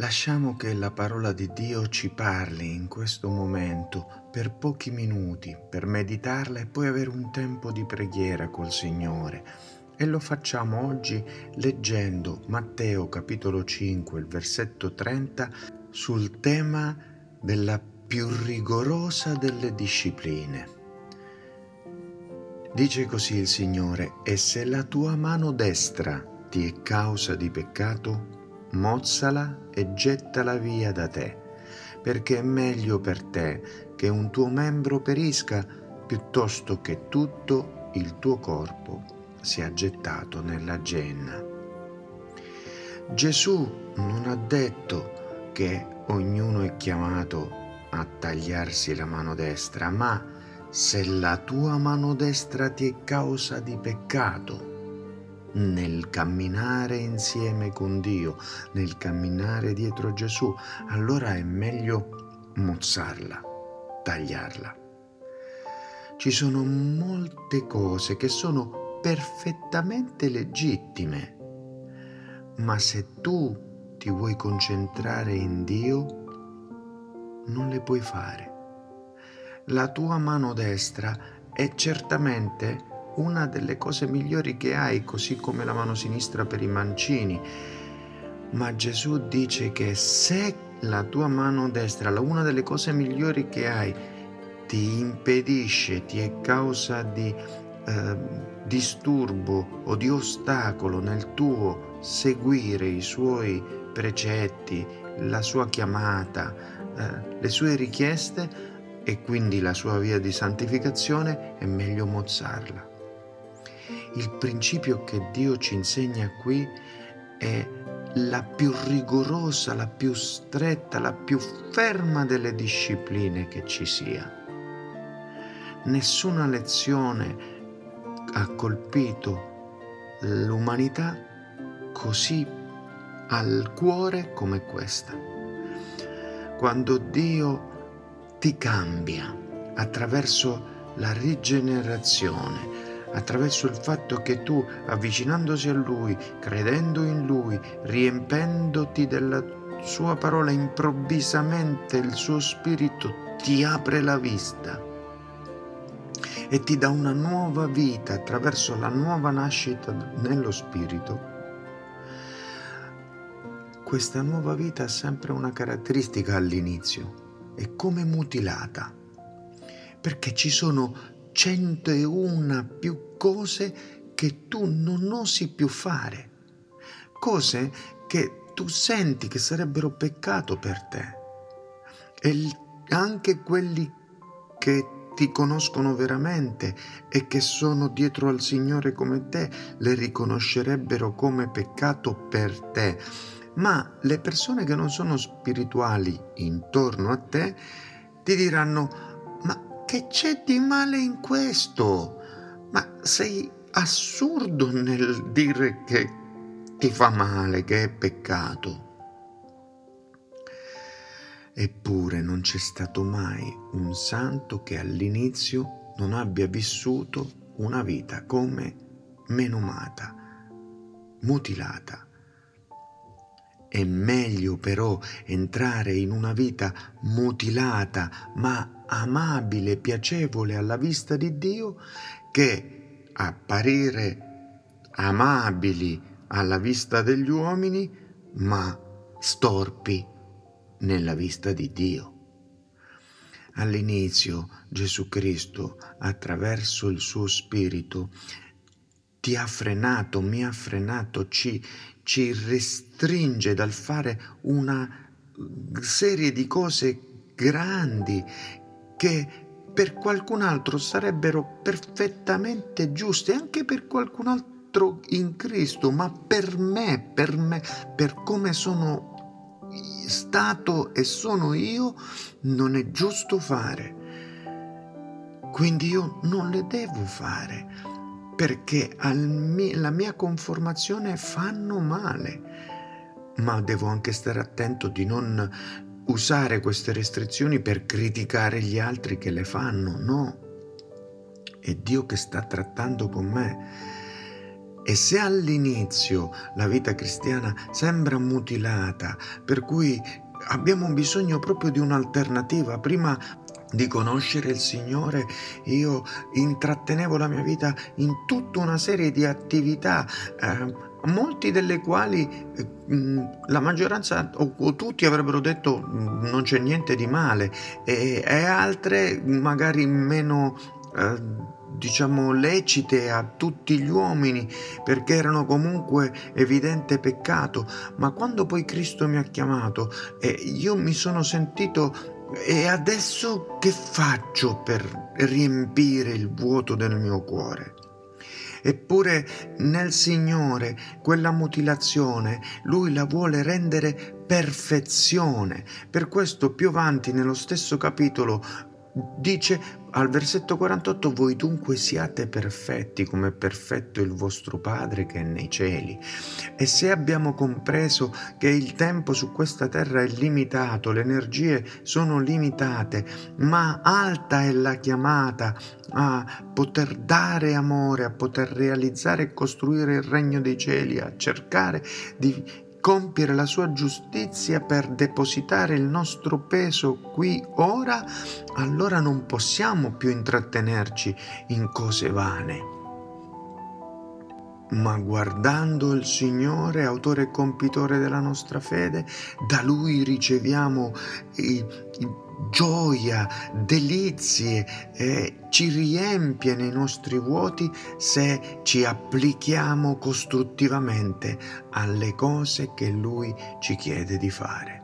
Lasciamo che la parola di Dio ci parli in questo momento per pochi minuti per meditarla e poi avere un tempo di preghiera col Signore. E lo facciamo oggi leggendo Matteo capitolo 5, il versetto 30 sul tema della più rigorosa delle discipline. Dice così il Signore, e se la tua mano destra ti è causa di peccato, mozzala e gettala via da te, perché è meglio per te che un tuo membro perisca piuttosto che tutto il tuo corpo sia gettato nella genna. Gesù non ha detto che ognuno è chiamato a tagliarsi la mano destra, ma se la tua mano destra ti è causa di peccato, nel camminare insieme con Dio, nel camminare dietro Gesù, allora è meglio mozzarla, tagliarla. Ci sono molte cose che sono perfettamente legittime, ma se tu ti vuoi concentrare in Dio, non le puoi fare. La tua mano destra è certamente una delle cose migliori che hai, così come la mano sinistra per i mancini. Ma Gesù dice che se la tua mano destra, una delle cose migliori che hai, ti impedisce, ti è causa di eh, disturbo o di ostacolo nel tuo seguire i suoi precetti, la sua chiamata, eh, le sue richieste e quindi la sua via di santificazione, è meglio mozzarla. Il principio che Dio ci insegna qui è la più rigorosa, la più stretta, la più ferma delle discipline che ci sia. Nessuna lezione ha colpito l'umanità così al cuore come questa. Quando Dio ti cambia attraverso la rigenerazione, attraverso il fatto che tu, avvicinandosi a Lui, credendo in Lui, riempendoti della sua parola, improvvisamente il suo spirito ti apre la vista e ti dà una nuova vita attraverso la nuova nascita nello spirito. Questa nuova vita ha sempre una caratteristica all'inizio, è come mutilata, perché ci sono 101 più cose che tu non osi più fare, cose che tu senti che sarebbero peccato per te. E anche quelli che ti conoscono veramente e che sono dietro al Signore come te le riconoscerebbero come peccato per te. Ma le persone che non sono spirituali intorno a te ti diranno che c'è di male in questo? Ma sei assurdo nel dire che ti fa male, che è peccato. Eppure non c'è stato mai un santo che all'inizio non abbia vissuto una vita come menomata, mutilata. È meglio però entrare in una vita mutilata ma amabile, piacevole alla vista di Dio che apparire amabili alla vista degli uomini, ma storpi nella vista di Dio. All'inizio Gesù Cristo, attraverso il suo Spirito, ti ha frenato, mi ha frenato, ci, ci restringe dal fare una serie di cose grandi che per qualcun altro sarebbero perfettamente giuste, anche per qualcun altro in Cristo, ma per me, per me, per come sono stato e sono io, non è giusto fare. Quindi io non le devo fare. Perché alla mia conformazione fanno male. Ma devo anche stare attento di non usare queste restrizioni per criticare gli altri che le fanno, no. È Dio che sta trattando con me. E se all'inizio la vita cristiana sembra mutilata, per cui abbiamo bisogno proprio di un'alternativa, prima di conoscere il Signore, io intrattenevo la mia vita in tutta una serie di attività, eh, molti delle quali eh, la maggioranza o, o, tutti avrebbero detto non c'è niente di male e, e altre magari meno... Eh, diciamo lecite a tutti gli uomini perché erano comunque evidente peccato. Ma quando poi Cristo mi ha chiamato io mi sono sentito e adesso che faccio per riempire il vuoto del mio cuore? Eppure nel Signore quella mutilazione Lui la vuole rendere perfezione. Per questo più avanti nello stesso capitolo dice al versetto 48 voi dunque siate perfetti come è perfetto il vostro Padre che è nei cieli. E se abbiamo compreso che il tempo su questa terra è limitato, le energie sono limitate, ma alta è la chiamata a poter dare amore, a poter realizzare e costruire il regno dei cieli, a cercare di compiere la sua giustizia per depositare il nostro peso qui ora, allora non possiamo più intrattenerci in cose vane. Ma guardando il Signore, autore e compitore della nostra fede, da Lui riceviamo i, i gioia, delizie, eh, ci riempie nei nostri vuoti se ci applichiamo costruttivamente alle cose che Lui ci chiede di fare.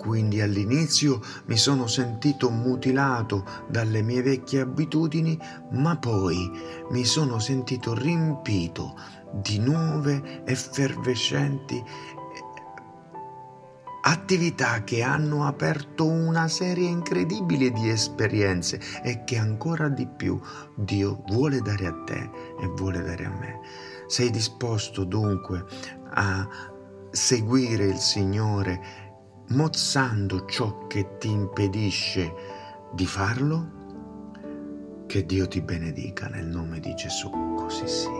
Quindi all'inizio mi sono sentito mutilato dalle mie vecchie abitudini, ma poi mi sono sentito riempito di nuove, effervescenti attività che hanno aperto una serie incredibile di esperienze e che ancora di più Dio vuole dare a te e vuole dare a me. Sei disposto dunque a seguire il Signore mozzando ciò che ti impedisce di farlo? Che Dio ti benedica nel nome di Gesù, così sia.